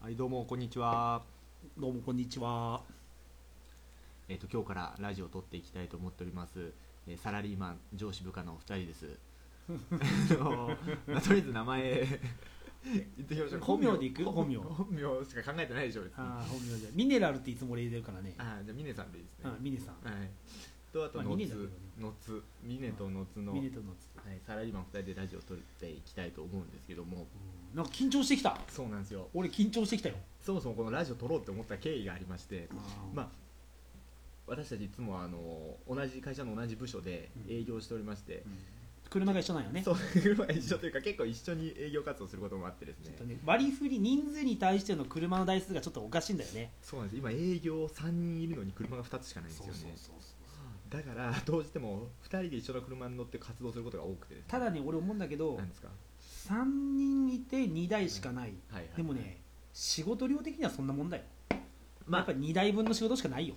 はいどうもこんにちは。どうもこんにちは。えっ、と今日からラジオを撮っていきたいと思っております、えーサラリーマン上司部下の二人です。あのまあとりあえず名前 言ってみましょう。本名でいく？本本名。本名しか考えてないでしょ別にあー本名じゃミネラルっていつも俺入れるからね。あーじゃあミネさんでいいですね。うん、ミネさん。はいとあとまあノツノツミネとノツの、ミネとのつ。はい、サラリーマン二人でラジオを撮っていきたいと思うんですけども。うん。なんか緊張してきた。そうなんですよ。俺緊張してきたよ。そもそもこのラジオ撮ろうって思った経緯がありましてまあ、私たちいつもあの同じ会社の同じ部署で営業しておりまして、うん。車が一緒なんよね。そう車が一緒というか結構一緒に営業活動することもあってですね。ね割り振り人数に対しての車の台数がちょっとおかしいんだよね。そうなんです。今営業3人いるのに車が2つしかないんですよね。そうだから どうしても2人で一緒の車に乗って活動することが多くてね。ただね俺思うんだけどなんですか？3人いて2台しかない。はいはいでもね仕事量的にはそんなもんだよ。まあやっぱり2台分の仕事しかないよ。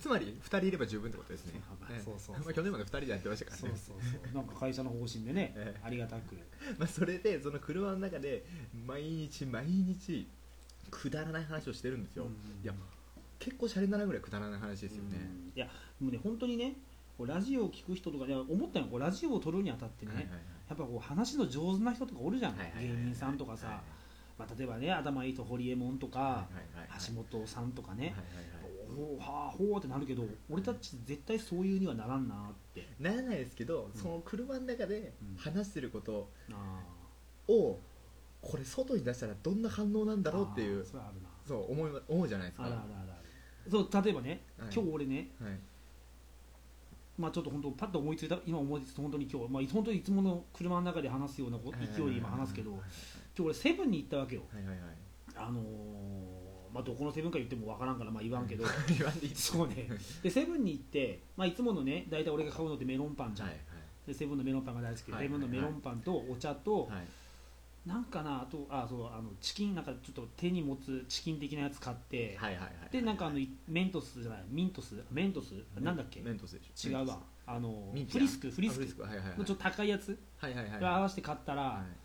つまり2人いれば十分ってことですね。まあええ。そうそうまあ去年まで2人でやってましたからね。そうそうそう。なんか会社の方針でね ええ。ありがたく。まあそれでその車の中で毎日毎日くだらない話をしてるんですよ、うん。いや結構シャレにならぐらいくだらない話ですよね、うん。いやもうね本当にねこうラジオを聞く人とかで思ったよこうラジオを撮るにあたってね、はいはいはい。やっぱこう話の上手な人とかおるじゃん、はいはいはいはい。芸人さんとかさ、はいまあ、例えばね頭いい人ホリエモンとか、はいはいはい橋本さんとかね、はいはいはいおーはあほうってなるけど俺たち絶対そういうにはならんなって。ならないですけど、うん。その車の中でうん。話してることあをこれ外に出したらどんな反応なんーだろうっていうそれあるな。そう思い思うじゃないですか。あるあるあるそう例えばね、はい。今日俺ねはい。まあちょっと本当パッと思いついた今思いついた本当に今日まあ本当にいつもの車の中で話すようなこ勢いで今話すけどはい今日俺セブンに行ったわけよ。はいはいはい。あのーまあ、どこのセブンか言ってもわからんからまあ言わんけど、言わんでいい。そうね。でセブンに行って、まあ、いつものね大体俺が買うのってメロンパンじゃん、はいでセブンのメロンパンが大好きで、はいセブンのメロンパンとお茶と、はいはいなんかなあとあそうあのチキンなんかちょっと手に持つチキン的なやつ買って、はいはいはいでなんかあのいメントスじゃないミントス？メントス？なんだっけ？メントスでしょ。違うわ。あのフリスクフリスク。あフリスク。はいはいはい。のちょっと高いやつ、はいはいはい。合わせて買ったら、はい。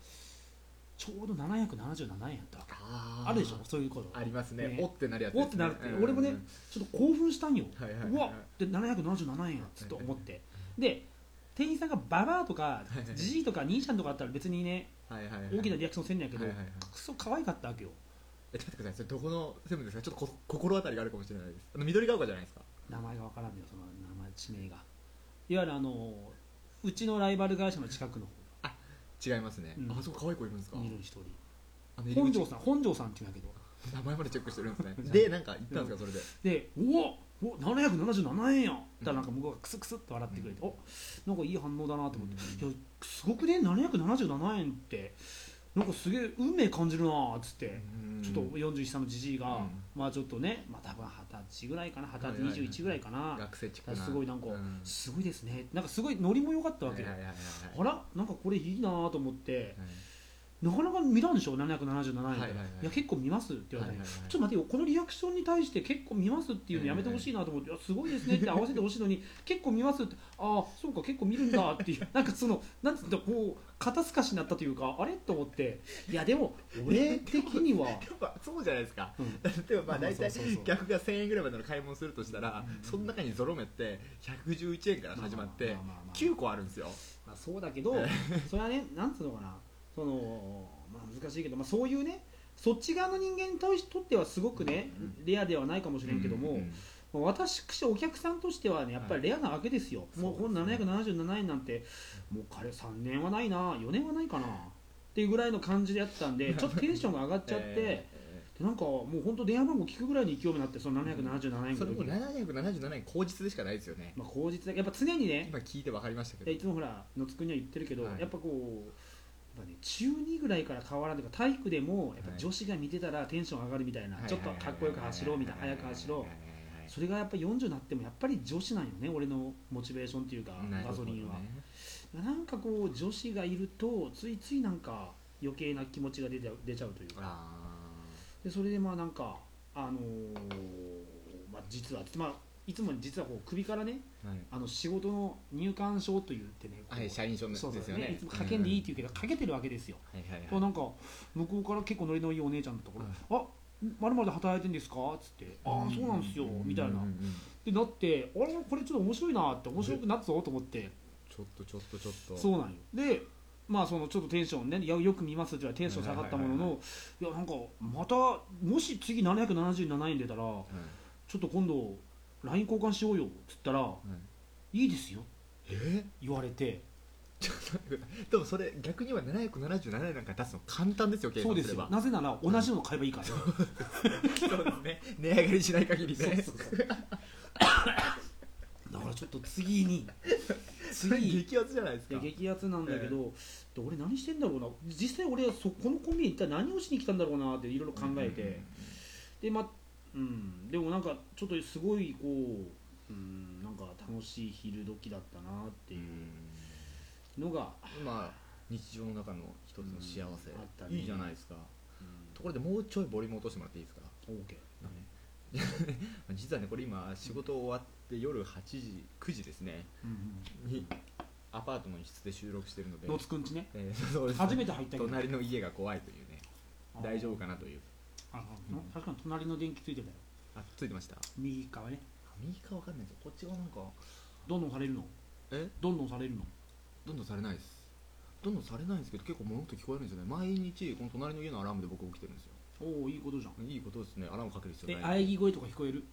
ちょうど777円やった。あー。あるでしょ？そういうことありますね。ね。おってなるやつおってなるってう。ん。俺もねうんちょっと興奮したんよ、はいはいはいうわで777円やっつって思って。で店員さんがババアとかはいはい。とか兄ちゃんとかあったら別にね大きなリアクションせんのやけどクソ可愛かったわけよ。えちょっと待ってください。それどこのセブンですか？ちょっとこ心当たりがあるかもしれないです。あの緑が丘じゃないですか？名前がわからんのよその名前地名が。いわゆるあのうちのライバル会社の近くの違いますね、うん。あそこ可愛い子いるんですか？方にいる一人本庄さん本庄さんって言うんやけど。名前までチェックしてるんですね。でなんか言ったんですかそれで？で「うわお777円や!」ったらなんか向こうがクスクスって笑ってくれて、おなんかいい反応だなと思って、いやすごくね？777円って。なんかすげえ運命感じるなっつって、ちょっと41歳のじじいが、うん。まあちょっとねまあ多分二十歳ぐらいかな？二十歳はいはいはい21ぐらいかな、学生チッすごいなんか、うん。すごいですね。なんかすごいノリも良かったわけよ、あら？なんかこれいいなと思って。はいなかなか見らんでしょ777円、はいはいはい。いや結構見ますって言われて、ちょっと待ってよこのリアクションに対して結構見ますっていうのやめてほしいなと思って、いやすごいですねって合わせてほしいのに結構見ますってああそうか結構見るんだっていう。なんかそのなんつうんだこう肩透かしになったというかあれ？と思って。いやでも俺的には、やっぱそうじゃないですかうん例えばまあ大体そうそうそう客が1000円ぐらいまでの買い物するとしたらうんその中にゾロ目って111円から始まってまあまあまあまあ9個あるんですよ。まあ、そうだけどそれはねなんつうのかなその、まあ、難しいけど、まあ、そういうねそっち側の人間にとってはすごくね、うん。レアではないかもしれんけども、私お客さんとしてはねやっぱりレアなわけですよ、もうこの777円なんてもう彼3年はないな4年はないかなっていうぐらいの感じでやってたんでちょっとテンションが上がっちゃって、えでなんかもう本当電話番号聞くぐらいに勢いになってその777円ーそれもの時に、777円口実でしかないですよね。まあ、口実やっぱ常にね今聞いて分かりましたけど。いつもほら野津くんには言ってるけど、はい。やっぱこうぱね、中2ぐらいから変わらんというか体育でもやっぱ女子が見てたらテンション上がるみたいな、ちょっとかっこよく走ろうみたいな速く走ろう。それがやっぱり40になってもやっぱり女子なんよね俺のモチベーションっていうかガソリンは、なんかこう女子がいるとついついなんか余計な気持ちが出ちゃう出ちゃうというか。あでそれでまあなんかあのーまあ、実は、まあ、いつも実はこう首からねあの仕事の入館証と言ってねはい社員証ですそうそうよねいつもかけんでいいって言うけど、かけてるわけですよ、はいはいはい。となんか向こうから結構ノリのいいお姉ちゃんだったから、あまるまるで働いてんですか?」っつって「ああそうなんですよ」みたいな。でなってあれこれちょっと面白いなって面白くなったぞと思って。ちょっとちょっとちょっと。そうなんよ。でまあそのちょっとテンションねいやよく見ますってテンション下がったものはいのいやなんかまたもし次777円出たらはいちょっと今度 LINE 交換しようよっつったらはいいいですよえ？言われて。でもそれ逆には777円なんか出すの簡単ですよ計そうです算すれなぜなら同じの買えばいいから。うですね。値上がりしない限りね。そうそうそう。だからちょっと次にそれ次激アツじゃないですいやか激アツなんだけど、で俺何してんだろうな。実際俺そこのコンビニ一体何をしに来たんだろうなっていろいろ考えて、でまうん。でもなんかちょっとすごいこう、うん、なんか楽しい昼時だったなっていうのが、まあ日常の中の一つの幸せ、うんあったね。いいじゃないですか。うん、ところでもうちょいボリューム落としてもらっていいですか？OK 実はねこれ今仕事終わって夜8時9時ですね。うんにアパートの一室で収録してるので。うん、野津くんちね。えーそうです。初めて入ったけど。隣の家が怖いというね。大丈夫かなというああうん。確かに隣の電気ついてたよ。あついてました。右側ね。あ右かわかんない。ですこっち側なんかどんどんされるの？え？どんどんされるの？どんどんされないです。どんどんされないんですけど結構物音聞こえるんですよね。毎日この隣の家のアラームで僕起きてるんですよ。おおいいことじゃん。いいことですね。アラームかける必要えない。喘ぎ声とか聞こえる？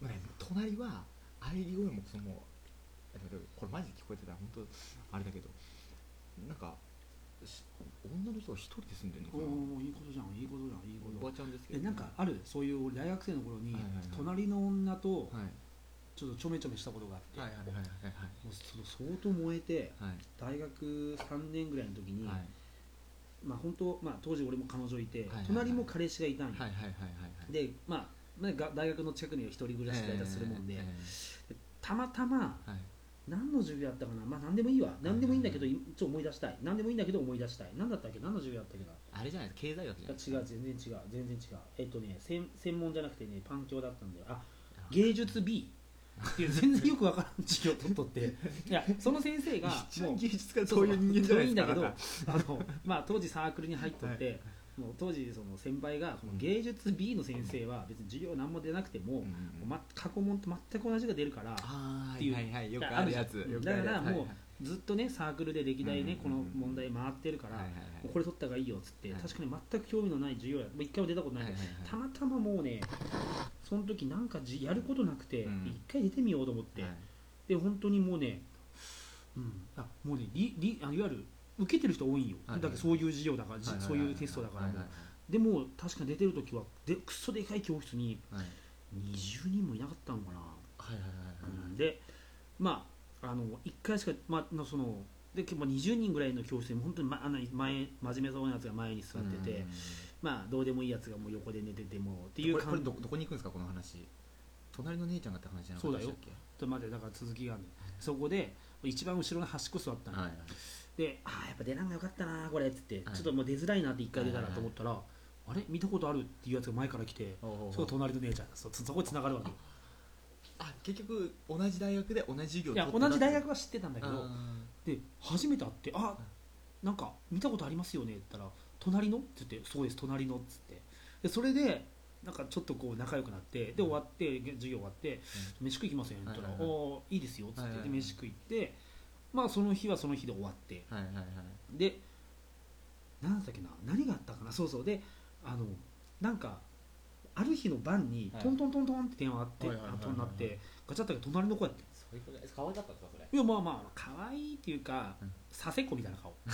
まあね隣は喘ぎ声もそのえでもこれマジで聞こえてたら本当あれだけどなんかし女の人が一人で住んでるのかおなおいいことじゃんいいことじゃんいいこおとばちゃんですけど、えなんかあるそういう俺大学生の頃にはい。はいはい隣の女とはい。ちょっとちょめちょめしたことがあって、はいはいはいはいもうその相当燃えてはい。大学3年ぐらいの時に、はい。まあ本当まあ当時俺も彼女いて、はいはいはい。隣も彼氏がいたんよ、はいはいでまあまあが大学の近くには一人暮らしだったりするもんで、えたまたまーはい何の授業やったかな？まあ何でもいいわ。何でもいいんだけど、いちょっと思い出したい。何でもいいんだけど思い出したい。何だったっけ何の授業やったっけな？あれじゃないですか？経済学じゃない違う全然違う。全然違う。えっとね専専門じゃなくてねパン教だったんだよ。あ芸術 B っていう全然よくわからん授業を取っとって。いやその先生が一もう番芸術家そういう人間じゃないんだけどあの、まあ、当時サークルに入っとって、もう当時その先輩がこの芸術 B の先生は別に授業何も出なくても、過去問と全く同じが出るからっていう。はいはいよくあるやつ。だからもうずっとねサークルで歴代ね、うんこの問題回ってるから、これ取った方がいいよっつって、はい。確かに全く興味のない授業や一回も出たことないけど、たまたまもうねその時なんかじやることなくて一、うん。回出てみようと思って、はい。で本当にもうね、うん、あもうねりりあのいわゆる受けてる人多いんよ、はいはい。だからそういう授業だから、じはいはいそういうテストだから。もう、はいはい。でも確かに出てる時はでくっそでかい教室にはい。20人もいなかったのかな、はいはいはいはい。うん。でまああの1回しか、まあ、のそので結構20人ぐらいの教室に本当に、ま、あんなに前真面目そうなやつが前に座ってて、うんまあどうでもいいやつがもう横で寝ててもっていう感じどどこに行くんですかこの話？隣の姉ちゃんがって話じゃなかそうだよ。ったっけちょっと待ってだから続きがあるの。そこで一番後ろの端っこ座ったの、はいはいでああやっぱ出なんがよかったなこれっつって、はいちょっともう出づらいなって一回出たらはいはいはいと思ったら、あれ？見たことある？っていうやつが前から来てそこ隣の姉ちゃんそそこに繋がるわけあ結局同じ大学で同じ授業いや同じ大学は知ってたんだけどあで初めて会って「あなんか見たことありますよね」って言ったら「隣の?」って言って「そうです隣の」っつって。でそれでなんかちょっとこう仲良くなってで終わって授業終わって「飯食い行きません」って言ったら「はいはいはいおーいいですよ」っつって飯食い行ってまあその日はその日で終わって。ーはいはいはい。で何だったっけな何があったかな。そうそう。であのなんかある日の晩にはい。トントントントンって電話あってはいはいはいはい後になってガチャッと隣の子やってそういうことです可愛かったんですかそれ。いやまあまあ可愛いっていうかうん。佐世子みたいな顔。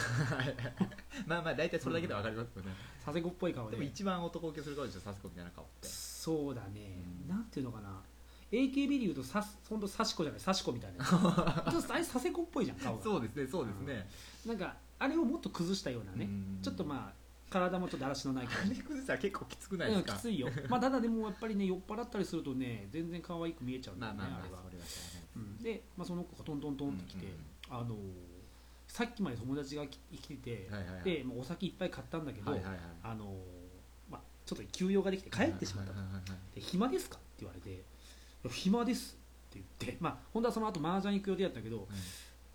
まあまあ大体それだけでわかりますよね、佐世子っぽい顔で。でも一番男受けする顔でしょサスコみたいな顔って。そうだね、うん。なんていうのかな AKB でいうとさほんとサシコじゃない？サシコみたいな ちょっとあれ佐世子っぽいじゃん顔が。そうですねそうですね、なんかあれをもっと崩したようなね、うん。ちょっとまあ体もちょっとだらしのないあ感じ。れ崩したら結構きつくないですか、うんきついよ。まあただでもやっぱりね酔っ払ったりするとね全然可愛く見えちゃうんだよね、まあまあまああれは。それはしょうん、で、まあ、その子がトントントンって来て、あのーさっきまで友達が来来てて、はいはいはい。で、まあ、お酒いっぱい買ったんだけど、はいはいはい。あのーまあ、ちょっと休養ができて帰ってしまったと。はいはいはいはいで暇ですか?」って言われて「いや暇です」って言ってまあ本当はその後麻雀行く予定だったけど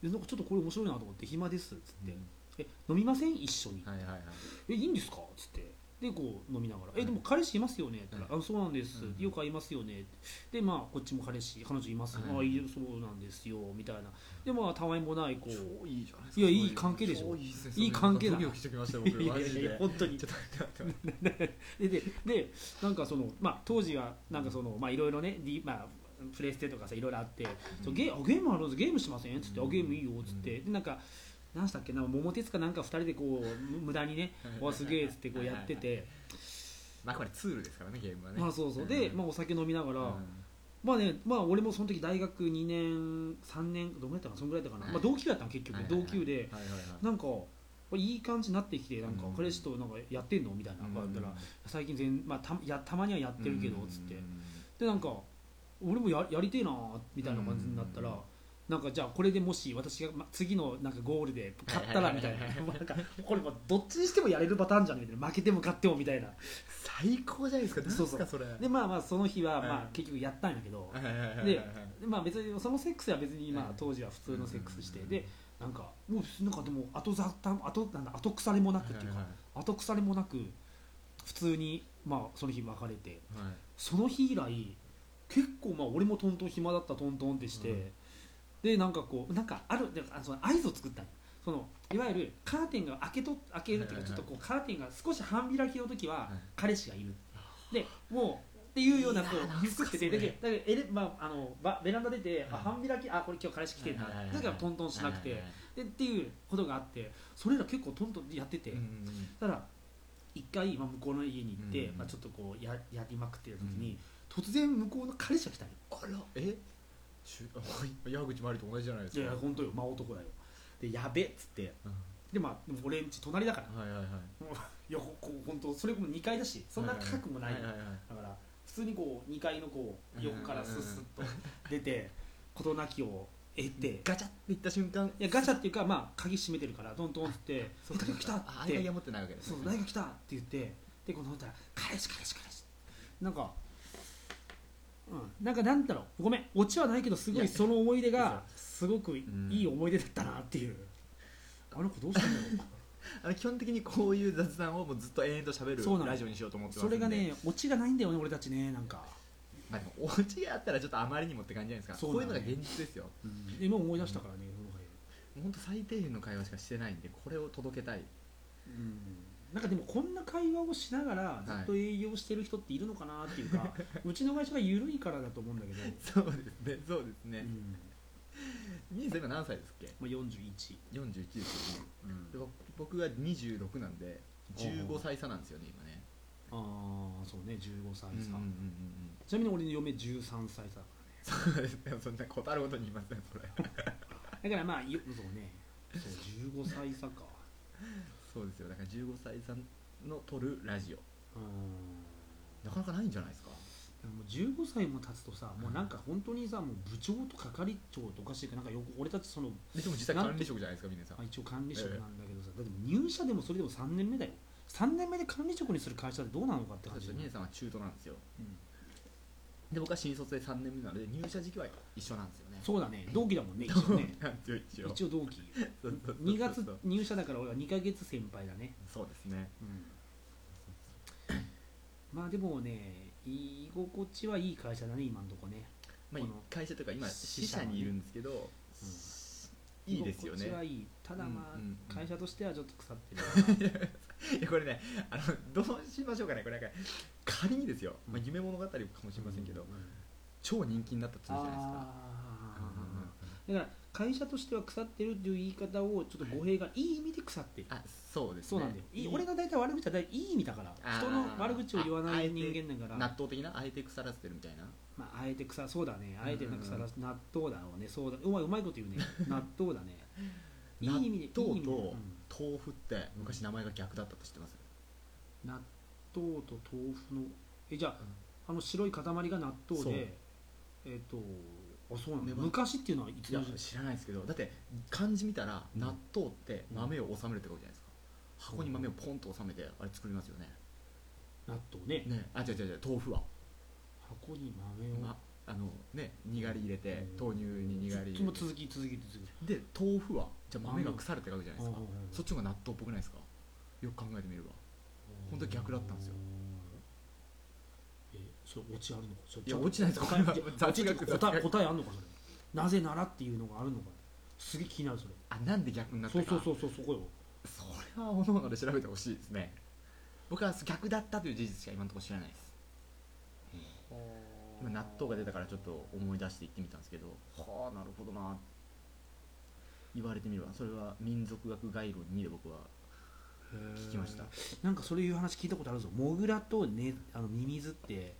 でなんかちょっとこれ面白いなと思って「暇です」っつって「え飲みません？一緒に」はいはいはい。えいいんですか?」っつってでこう飲みながら「えでも彼氏いますよね?」って言ったら「あそうなんです、うん。よく会いますよね」でまあこっちも彼氏彼女います、はい。あいいそうなんですよ。みたいな。でまあたわいもないこう。超いいじゃないですいやいい関係でしょ？超いい関係だ。い僕。やいや本当に。でででなんかそのまあ当時はなんかそのまあいろいろね、まあプレステとかさいろいろあって、そうゲゲームあるんです。ゲームしません？っつって、うん。あゲームいいよっつって、でなんか何したっけ？な桃鉄かなんか2人でこうむ無駄にね「わすげえ」っつってこうやってて。まあこれツールですからねゲームはね。まあそうそう。で、まあ、お酒飲みながら、うん。まあねまあ俺もその時大学2年3年どんぐらいだったかな？そんぐらいだったかな、まあ、同級だったの結局、同級で。なんかいい感じになってきてなんかうん。彼氏となんかやってんの？みたいな、うん。だったら最近全、まあ、たやたまにはやってるけどうんつって。でなんか俺もややりてえなみたいな感じになったら、うんなんかじゃあこれでもし私が、ま、次のなんかゴールで勝ったらみたいな。なんかこれもうどっちにしてもやれるパターンじゃんみたいな負けても勝ってもみたいな。最高じゃないですか。そうそう。それ。でまあまあその日は、はい。まあ、結局やったんやけど、ででまあ別にそのセックスは別にまあはい当時は普通のセックスして。うんでなんかもうなんかでも後ざた後なんだ後腐れもなくっていうかはい後腐れもなく普通にまあその日別れて。その日以来結構まあ俺もトントン暇だったトントンってして、うんでなんかこうなんかあるであその合図を作ったそのいわゆるカーテンが開けと開けるっていうかちょっとこうカーテンが少し半開きの時ははい。彼氏がいる、でもうっていうようなこう作っててだけどまあ、あのばベランダ出て、あはい。半開きあこれ今日彼氏来てんな、だからトントンしなくて、でっていうことがあってそれら結構トントンやってて、ただ一回、まあ、向こうの家に行って、うんまあ、ちょっとこうややりまくってる時に、突然向こうの彼氏が来たんよあら。え？矢口真理と同じじゃないですか。いや本当よ。真男だよ。でやべっつって。うん。でまあでも俺んち隣だから。はいはいはい。いやここ本当それも2階だしそんな高くもない,、はいはいはい。だから普通にこう2階のこう横からスッスッと出て事なきを得て。いガチャっていった瞬間。やガチャっていうかまあ鍵閉めてるからトントンって「そう誰が来た?」あって。合鍵が持ってないわけですそうね誰が来たって言って。でこのったら「彼氏彼氏彼氏」なんかうんなんかなんだろう。ごめん。オチはないけどすごいその思い出がすごくいい思い出だったなっていう、あの子どうしたんだろう。あの基本的にこういう雑談をもうずっと延々と喋るラジオにしようと思ってますそんで。れがねオチがないんだよね俺たちねなんか、まあでもお家があったらちょっとあまりにもって感じじゃないですか。ね。こういうのが現実ですよ。うん、今思い出したからね、本当最低限の会話しかしてないんでこれを届けたい。うん、なんかでもこんな会話をしながらずっと営業してる人っているのかなっていうか、うちの会社が緩いからだと思うんだけど、そうですね。そうですね。うん。兄さん今何歳ですっけ？まあ、41、41ですよね。うん。で僕僕が26なんで15歳差なんですよね今ね。ああそうね。15歳差、うんうんうんうんちなみに俺の嫁13歳差だかそうです。ねそんな答えることに言いますねそれ。らねだからまあよそうね。そう15歳差か そうですよ。だから15歳差の撮るラジオ。うん。なかなかないんじゃないですか？でももう15歳も経つとさもうなんか本当にさもう部長と係長とおかしいかなんかよく俺たちその、ででも実際管理職じゃないですか皆さん。まあ、一応管理職なんだけどさ、だってもう入社でもそれでも3年目だよ。3年目で管理職にする会社ってどうなのかって感じそうですよ兄さんは中途なんですよ。うんで僕は新卒で3年目なので入社時期は一緒なんですよね。そうだね。同期だもんね一応ね。一応。一応同期。そうそうそうそう。2月入社だから俺は2ヶ月先輩だね。そうですね。まあでもね居心地はいい会社だね今のとこね。まあ会社というか今支支社にいるんですけど、いいですよ居心地ねはいい。ただまあ、うんうんうん。会社としてはちょっと腐ってる いやこれねあのどうしましょうかねこれなんか仮にですよ、まあ、夢物語かもしれませんけど、うん超人気になったとするじゃないですか。だから会社としては腐ってるっていう言い方をちょっと語弊がいい意味で腐ってる。あそうですね。そうなんだよ。いい俺が大体悪口は大体いい意味だから人の悪口を言わない人間だから。納豆的なあえて腐らせてるみたいな。まあ、あえて腐そうだね。あえて腐らう納豆だろうね。そうだ。うまいうまいこと言うね。納豆だね。いい意味でいい意味で、とうん豆腐って昔名前が逆だったと知ってます、納豆と豆腐のえじゃああの白い塊が納豆そう。でえっ、とあそうなんだ、ね昔っていうのはいついやの時代？知らないですけどだって漢字見たらうん。納豆って豆を収めるってことじゃないですか、箱に豆をポンと収めてあれ作りますよね。納豆ね。ね。あ違う違う違う豆腐は、箱に豆を、ま、あのねにがり入れてうん。豆乳ににがり入れて。続き続き続き。で豆腐はじゃあ豆が腐るって書くじゃないですか。そっちの方が納豆っぽくないですか？よく考えてみれば。本当逆だったんですよ。えそれオチあるのか？いや落ちないです。答え答えあんのかそれなぜならっていうのがあるのか。すげえ気になるそれ。あなんで逆になったか。そうそうそうそうそこよ。それはおのおので調べてほしいですね。僕は逆だったという事実しか今のところ知らないです今納豆が出たからちょっと思い出して言ってみたんですけどはあなるほどな言われてみればそれは民族学概論2で僕は聞きました。なんかそういう話聞いたことあるぞ。モグラと、ね、あのミミズって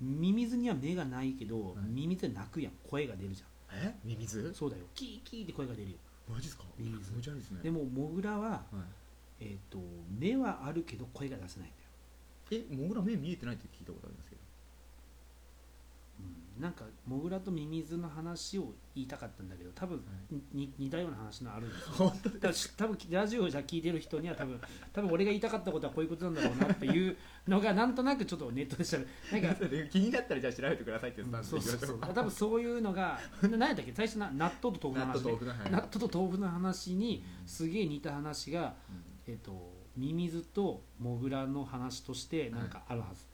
ミミズには目がないけど、はい。ミミズは鳴くやん。声が出るじゃえ？ミミズ？んそうだよ。キーキーって声が出るよ。マジですか？ミミズ。ですね。でもモグラは、はい。えー、と目はあるけど声が出せないんだよ、えモグラ目見えてないって聞いたことあります？なんかモグラとミミズの話を言いたかったんだけど多分、に似たような話のあるんですよ。本当だ多分ラジオじゃ聞いてる人には多分多分俺が言いたかったことはこういうことなんだろうなっていうのがなんとなくちょっとネットで調べなんか気に なったらじゃあ調べてくださいって言ってたんでそうそうそう。行きましょ多分そういうのがな何やったっけ？最初な納豆と豆腐の納話、ね、豆豆腐のはい納豆と豆腐の話にうん。すげえ似た話が、えっとミミズとモグラの話としてなんかあるはず、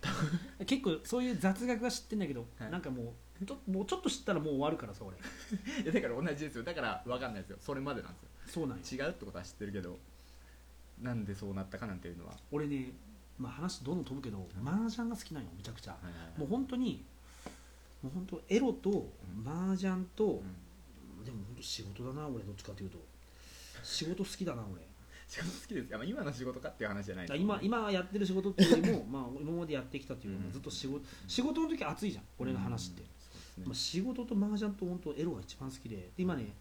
結構そういう雑学は知ってんだけど、はい。なんかもうちょもうちょっと知ったらもう終わるからさ俺。いやだから同じですよ。だから分かんないですよ。それまでなんですよ。そうなんよ。違うってことは知ってるけどなんでそうなったかなんていうのは、俺ね、まあ、話どんどん飛ぶけど、麻雀が好きなんよめちゃくちゃ、はいはいはい。もう本当にもう本当エロと麻雀と、うん。でも本当仕事だな俺どっちかというと。仕事好きだな俺仕事好きです。か、まあ、今の仕事かっていう話じゃないだですから今今やってる仕事っていうよりも まあ今までやってきたっていうよりもうん。ずっと仕事仕事の時熱いじゃん俺の話って、うん。ね。まあ、仕事と麻雀と本当エロが一番好きでで今ね、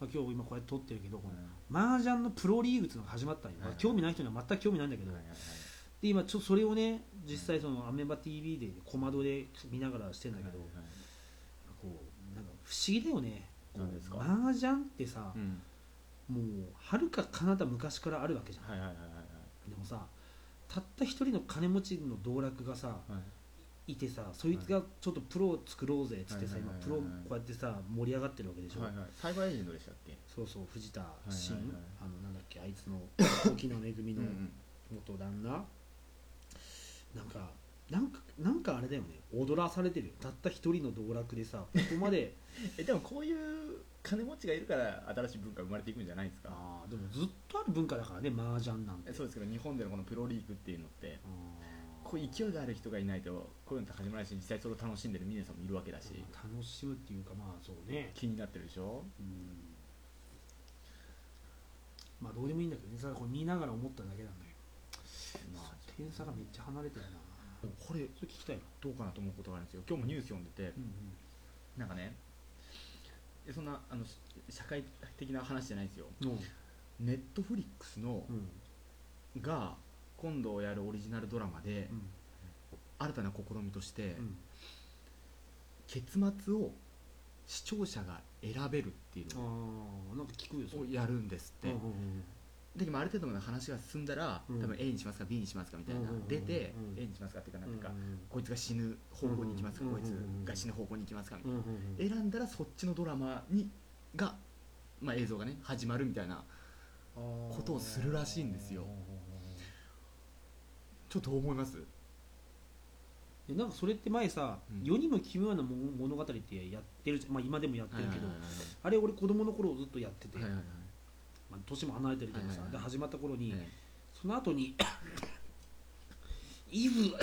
まあ、今日今こうやって撮ってるけど、この麻雀のプロリーグっていうのが始まったんよ、興味ない人には全く興味ないんだけど、はいはいはい。で今ちょそれをね実際そのアメバ TV で小窓で見ながらしてんだけど、はいはいこうなんか不思議だよね。麻雀ってさ、うんもうはるか彼方昔からあるわけじゃん。はいはいはいはいでもさたった一人の金持ちの道楽がさはい。いてさそいつがちょっとプロを作ろうぜっつってさ今プロこうやってさ盛り上がってるわけでしょ、はいはい。サイバーエージェントでしたっけ？そうそう藤田いはい真、はい。あのなんだっけあいつの 沖縄めぐみの元旦那、なんかなんかなんかあれだよね。踊らされてるよ。たった一人の道楽でさここまで。えでもこういう金持ちがいるから新しい文化生まれていくんじゃないですか？あーでもずっとある文化だからね麻雀なんて。えそうですけど日本でのこのプロリーグっていうのってこう勢いがある人がいないとこういうのって始まらないし実際それを楽しんでる峰さんもいるわけだし。楽しむっていうかまあそうね。気になってるでしょ？うん。まあどうでもいいんだけどね。それはこれ見ながら思っただけなんだけどまあ点差がめっちゃ離れてるな。これそれ聞きたいな。どうかなと思うことがあるんですよ。今日もニュース読んでてうんなんかねえそんなあのし社会的な話じゃないんですよ。う。んネットフリックスのうん。が今度やるオリジナルドラマでうん。新たな試みとしてうん。結末を視聴者が選べるっていうあのあなんか聞くよそれ。をやるんですって。うんうんで今ある程度の話が進んだらうん。多分 A にしますか B にしますかみたいな。うんうんうんうん。出てうん A にしますかっていうかなんていうかうん。こいつが死ぬ方向に行きますかうんこいつうんうん。が死ぬ方向に行きますかみたいな。選んだらそっちのドラマにがまあ映像がね始まるみたいなことをするらしいんですよ。ちょっと思います？でなんかそれって前さうん。世にも奇妙なも物語ってやってるじゃん。まあ今でもやってるけどはいはいあれ俺子供の頃ずっとやっててはいはいはいまあ年も離れてるけどはいはいはい。さで始まった頃にはいその後にイブイブ。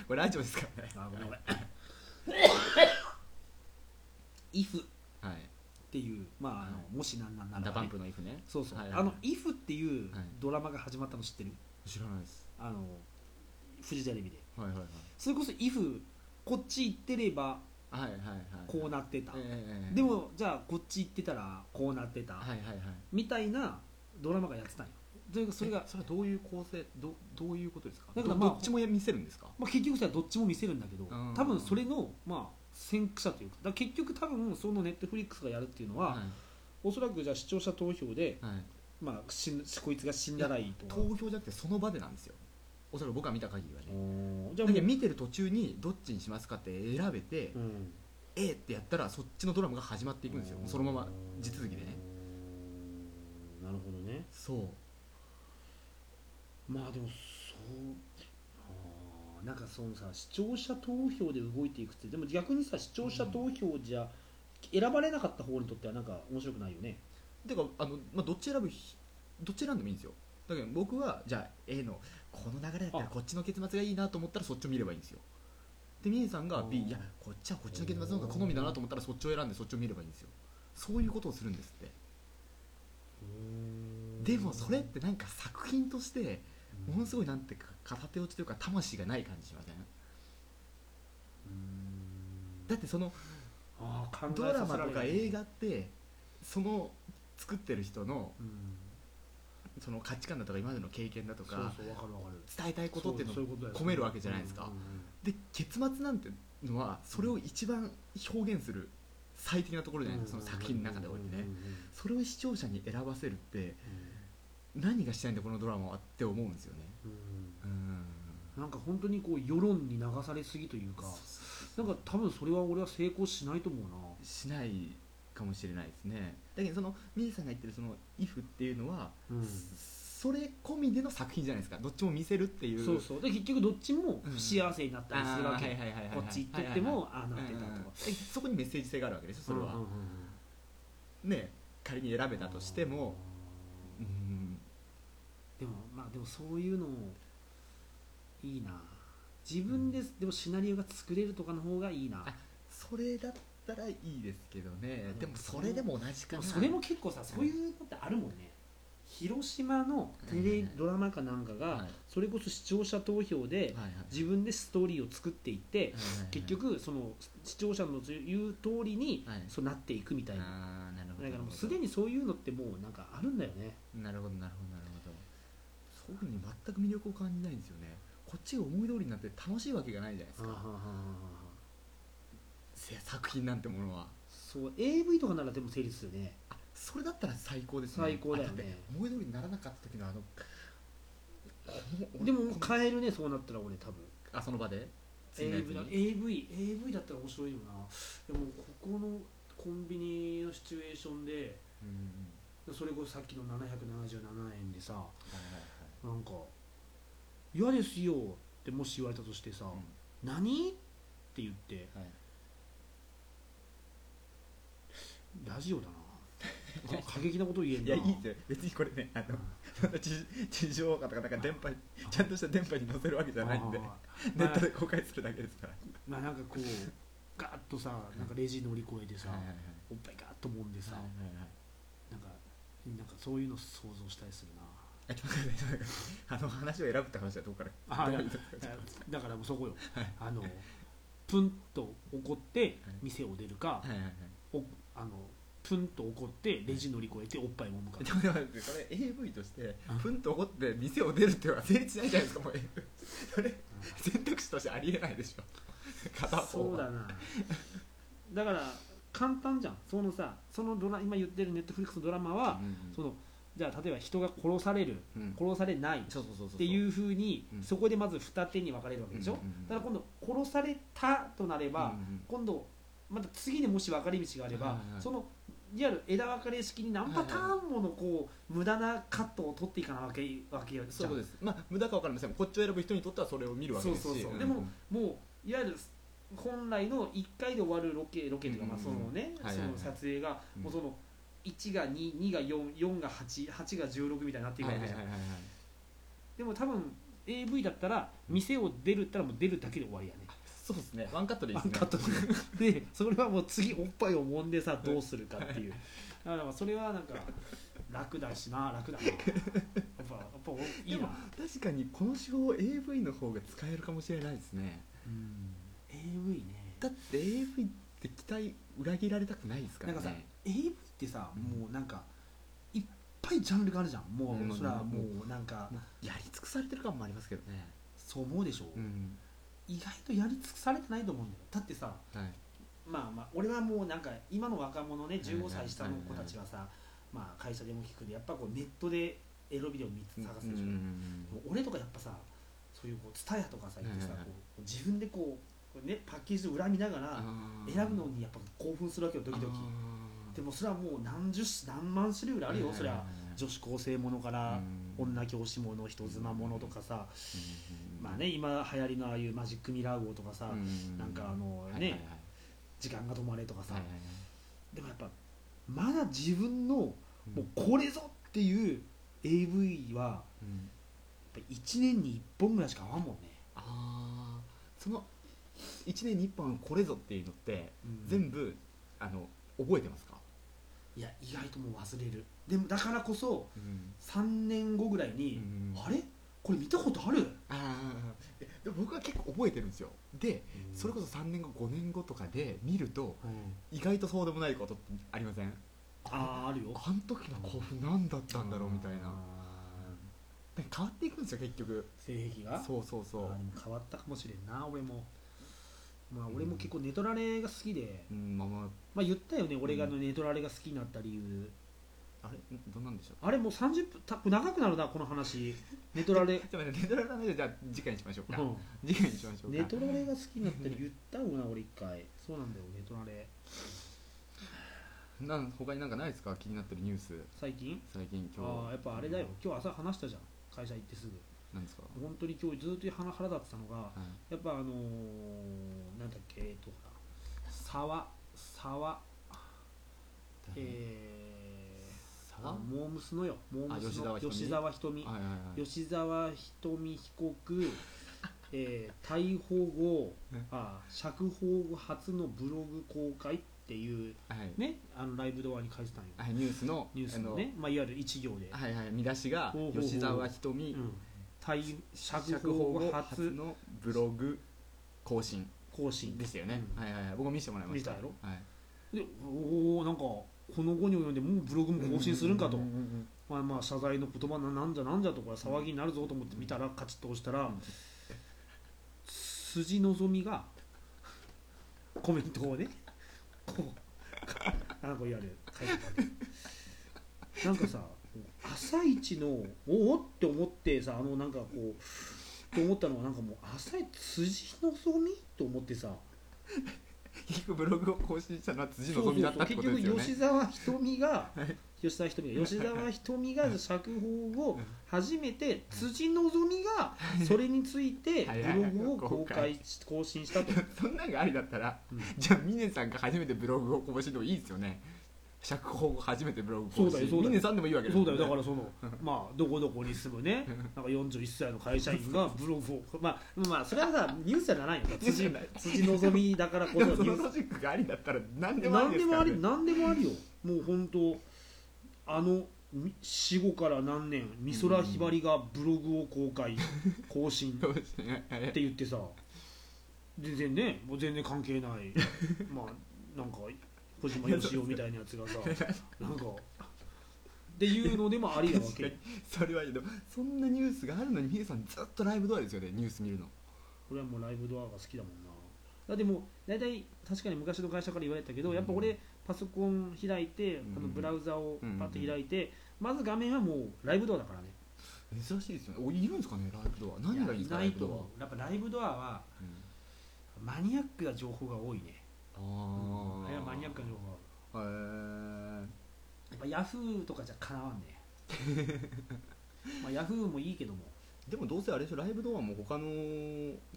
これラジオですからね。あごめんごめん。イフ。っはい。ていうまああのはもしなんなんならダパンねプのイフね。そうそう。はいはい。あのイフっていうはい。ドラマが始まったの知ってる？知らないです。あのフジテレビで。はいはいはい。それこそイフこっち行ってればはいはいはい。こうなってた。ええでもじゃあこっち行ってたらこうなってた。はいはいはい。みたいなドラマがやってたんよ。それがそれがそれはどういう構成？どどういうことですか？だからまあどどっちも見せるんですか？まあ、結局さどっちも見せるんだけどうん。多分それのまあ先駆者というかだ結局多分そのネットフリックスがやるっていうのは、はい。おそらくじゃあ視聴者投票で、はい。まあ、死んこいつが死んだらいいとか。投票じゃなくてその場でなんですよおそらく僕が見た限りはね。じゃあもう。だけど見てる途中にどっちにしますかって選べて、うん。A ってやったらそっちのドラマが始まっていくんですよ。そのまま地続きでね。なるほどね。そう。まあでもそう。なんかそのさ視聴者投票で動いていくってでも逆にさ視聴者投票じゃ選ばれなかった方にとってはなんか面白くないよね。てかあの、まあ、どっち選ぶひどっち選んでもいいんですよ。だけど僕はじゃあ A のこの流れだったらあ。こっちの結末がいいなと思ったらそっちを見ればいいんですよ。で峰さんがあ B ーいやこっちはこっちの結末の方が好みだなと思ったらそっちを選んでそっちを見ればいいんですよ。そういうことをするんですって。でもそれってなんか作品としてものすごいなんていうか片手落ちというか魂がない感じしません？だってそのドラマとか映画ってその作ってる人のうんその価値観だとか今までの経験だとそうかそうわかるわかる。伝えたいことっていうのをそうそういうことだよ込めるわけじゃないですか。うんうんうん。で結末なんてのはそれを一番表現する最適なところじゃないですかその作品の中でおいてね。うんうんうんそれを視聴者に選ばせるって何がしたいんだこのドラマはって思うんですよね。うんうんなんか本当にこう世論に流されすぎというかなんか多分それは俺は成功しないと思うな。しないかもしれないですね。だけどその水さんが言ってるその「if」っていうのは、うん。それ込みでの作品じゃないですか。どっちも見せるっていう。そうそう。で結局どっちも不幸せになったりするわけ、あーはいはいはいはいはい。こっち行ってってもああなってたとか、でそこにメッセージ性があるわけでしょそれは、うんうんうんね仮に選べたとしても。うん。でもまあでもそういうのいいな。自分で、でもシナリオが作れるとかの方がいいな。あそれだったらいいですけどね、うん。でもそれでも同じかな。でもそれも結構さそういうのってあるもんね。広島のテレドラマかなんかがはい。それこそ視聴者投票ではいはい。自分でストーリーを作っていって結局その視聴者の言う通りにはい。そうなっていくみたいな。なるほどだからもうすでにそういうのってもうなんかあるんだよね。なるほどなるほどなるほど。そういうふうに全く魅力を感じないんですよね。こっちが思い通りになって楽しいわけがないじゃないですか。せ作品なんてものは。そう AV とかならでも成立するね。あそれだったら最高ですね。最高だよね。あって思い通りにならなかった時のあのこでもこ変えるねそうなったら俺多分。あその場で？次のやつ AV だに AV, AV だったら面白いよな。でもここのコンビニのシチュエーションでうんうんそれこそさっきの777円でさはいはいはい。なんか「嫌ですよ」ってもし言われたとしてさ「うん。何?」って言って。はいラジオだな。あ過激なこと言えんな。いいやいいですよ別にこれねあの地地上波とかなんか電波ちゃんとした電波に載せるわけじゃないんで。あネットで公開するだけですから。まあなんかこうガーッとさなんかレジ乗り越えてさ、はいはいはい。おっぱいガーッと揉んでさ、はいはいはい。なんかなんかそういうの想像したりするな。えちょっと待ってちょっと待って。あの話を選ぶって話はどこから？あどういうだからもうそこよ、はい。あのプンと怒って店を出るか、はいはいはい。おあのプンと怒ってレジ乗り越えておっぱい揉むかでもでもこれ AV としてうん。ふんと怒って店を出るっていうのは成立しないじゃないですかもう。それ選択肢としてありえないでしょ。片方は。そうだな。だから簡単じゃん。そのさそのドラ今言ってるネットフリックスのドラマは、うんそのじゃあ例えば人が殺されるうん。殺されないっそうそうそうそう。ていうふうに、うん。そこでまず二手に分かれるわけでしょ、うんうんうんだから今度殺されたとなれば、うんうん。今度また次にもし分かれ道があれば、はいはいはい。そのいわゆる枝分かれ式に何パターンものこう無駄なカットを取っていかなわけわけじゃんそうです。まあ無駄か分かりません。こっちを選ぶ人にとってはそれを見るわけですしそうそうそう、ん。でももういわゆる本来の1回で終わるロケロケというか、まあうん。そのね、その撮影が、うん。もうその1が22が44が88が16みたいになっていくわけじゃん、でも多分 AV だったら店を出るったらもう出るだけで終わりやねそうですね。ワンカットでいいワンですねカットで。でそれはもう次おっぱいを揉んでさどうするかっていう。だからそれはなんか楽だしな。楽だな。やっぱやっぱいいな、確かにこの手法 AV の方が使えるかもしれないですね。うん、AV ね。だって AV って期待裏切られたくないですからね。なんかさ AV ってさうんもうなんかいっぱいジャンルがあるじゃん。もうん。うそれはもうなんかやり尽くされてる感もありますけどね。そう思うでしょ、うん意外とやり尽くされてないと思うんだよ。だってさはい。まあまあ俺はもうなんか今の若者ねはいはい15歳下の子たちはさまあ会社でも聞くでやっぱこうネットでエロビデオ見つ探すでしょ、うんもう俺とかやっぱさそういうこうツタヤとかさ行ってさ、こう自分でこうねパッケージの裏見ながら選ぶのにやっぱ興奮するわけよドキドキでもそれはもう何十何万種類ぐらいあるよ、そりゃ女子高生ものからうん。女教師もの人妻ものとかさ、うん。まあね今流行りのああいうマジックミラー号とかさ、うん。なんかあのね、時間が止まれとかさ、でもやっぱまだ自分のもうこれぞっていう AV はやっうん。ぱ1年に1本ぐらいしか合わんもんね、ああその1年に1本これぞっていうのって全部あの覚えてますか、いや意外ともう忘れるでもだからこそうん。3年後ぐらいに、うん。あれ？これ見たことある、ああでも僕は結構覚えてるんですよ。でそれこそ3年後5年後とかで見るとうん。意外とそうでもないことってありません？あーあるよ。あの時の興奮何だったんだろうみたいな。変わっていくんですよ結局。ー性癖が？そうそうそう。変わったかもしれんな俺も。まあ俺も結構ネトラレが好きで、うんまあまあ。まあ言ったよね俺があのネトラレが好きになった理由あれんどんなんでしょうあれもう30分た長くなるなこの話。ネトラレ、じゃあネトラレの話じゃあ次回にしましょうか、うん。次回にしましょうか。ネトラレが好きになったり言ったもんな俺一回。そうなんだよネトラレなん他になんかないですか？気になってるニュース。最近？最近今日。ああやっぱあれだよ。今日朝話したじゃん。会社行ってすぐ。なんですか？本当に今日ずっと腹腹立ってたのがはい。やっぱあのー、なんだっけえっと沢沢。えー、あ沢のモームスのよ。モームスのあ吉吉沢沢ひとみはいはいはい。吉沢ひとみ被告、えー逮捕後ねあ釈放後初のブログ公開っていうはい。ねあのライブドアに書いてたんよ。はいニュースのニュースのねまあ、いわゆる一行で、はいはい見出しが吉沢ひとみうん、逮釈釈放後初初のブログ更新。更新。でしたよね、うん。はいはいはい。僕も見せてもらいました。見たやろ？はい。でおおなんかこの後に及んでもうブログも更新するんかと、まあ、まあ謝罪の言葉ななんじゃなんじゃとか騒ぎになるぞと思って見たらカチッと押したら、ん。辻希美がコメントをねこうなんかいわゆる。書いてたなんかさ朝一のおおって思ってさあのなんかこうと思ったのはなんかもう朝一辻希美と思ってさ結局ブログを更新したのは辻希美だったって結局ことですよね。吉沢ひとみがはい。吉沢ひとみが吉沢ひとみが釈放後初めて辻希美がそれについてブログを公開し更新したと、そんなんがありだったらうん。じゃあ峰さんが初めてブログを更新でもいいですよね釈放後初めてブログ更新。そうだよそうだよ。峰さんでもいいわけそうだよだからその まあどこどこに住むね。なんか41歳の会社員がブログをまあまあそれはさニュースじゃないよ。辻辻希美だからこでそ ニュージックがありだったら何でもあ何でもあり何でもありよ。もう本当あのみ死後から何年美空ひばりがブログを公開更新。って言ってさ。全然ねもう全然関係ない。まあなんか小島よしおみたいなやつがさなんかっていうのでもありなわけ。それはいいでもそんなニュースがあるのに峰さんずっとライブドアですよねニュース見るの。俺はもうライブドアが好きだもんな。だってもう大体確かに昔の会社から言われたけどやっぱ俺パソコン開いてうんあのブラウザをパッと開いてまず画面はもうライブドアだからね。珍しいですよね。おいるんですかねライブドア。何がいいんですかやないとライブドア。思うやっぱライブドアはうん。マニアックな情報が多いねああれはマニアックな情報。がへー。やっぱヤフーとかじゃかなわんね まあヤフーもいいけども。でもどうせあれでしょライブドアも他の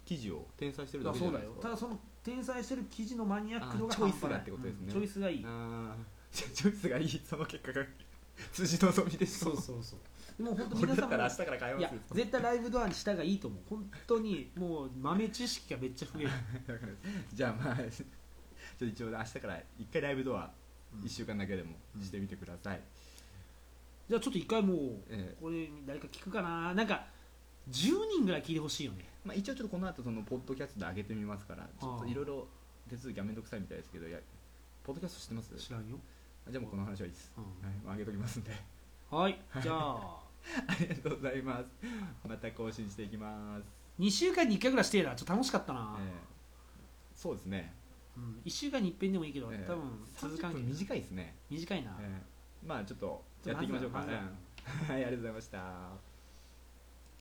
記事を転載してるだけじそうだよゃないですか。ただその転載してる記事のマニアック度があチョイスがってことですね。うんチョイスがいい。あー。チョイスがいい。その結果が 辻希美ですそうそうそう。でも本当俺皆さんも明日から買いいやま絶対ライブドアにした方がいいと思う。本当にもう豆知識がめっちゃ増える。じゃあまあちょっと一応明日から一回ライブドアうん。1週間だけでもしてみてください、じゃあちょっと一回もうええ。これ誰か聞くかな？なんか10人ぐらい聞いてほしいよね。まあ、一応ちょっとこの後そのポッドキャストで上げてみますからちょっといろいろ手続きはめんどくさいみたいですけどいやポッドキャスト知ってます？知らんよ、じゃあもうこの話はいいです、うはい、もう上げときますんで。ん、はい。じゃあ。ありがとうございます。また更新していきます、2週間に1回ぐらいしてえな。ちょっと楽しかったな、ええ。そうですね、うん、1週間に一遍でもいいけど、ええ多分続かん30けど分短いですね、短いな、ええ。まあちょっとやっていきましょうか、まずはまずは。う んはいありがとうございました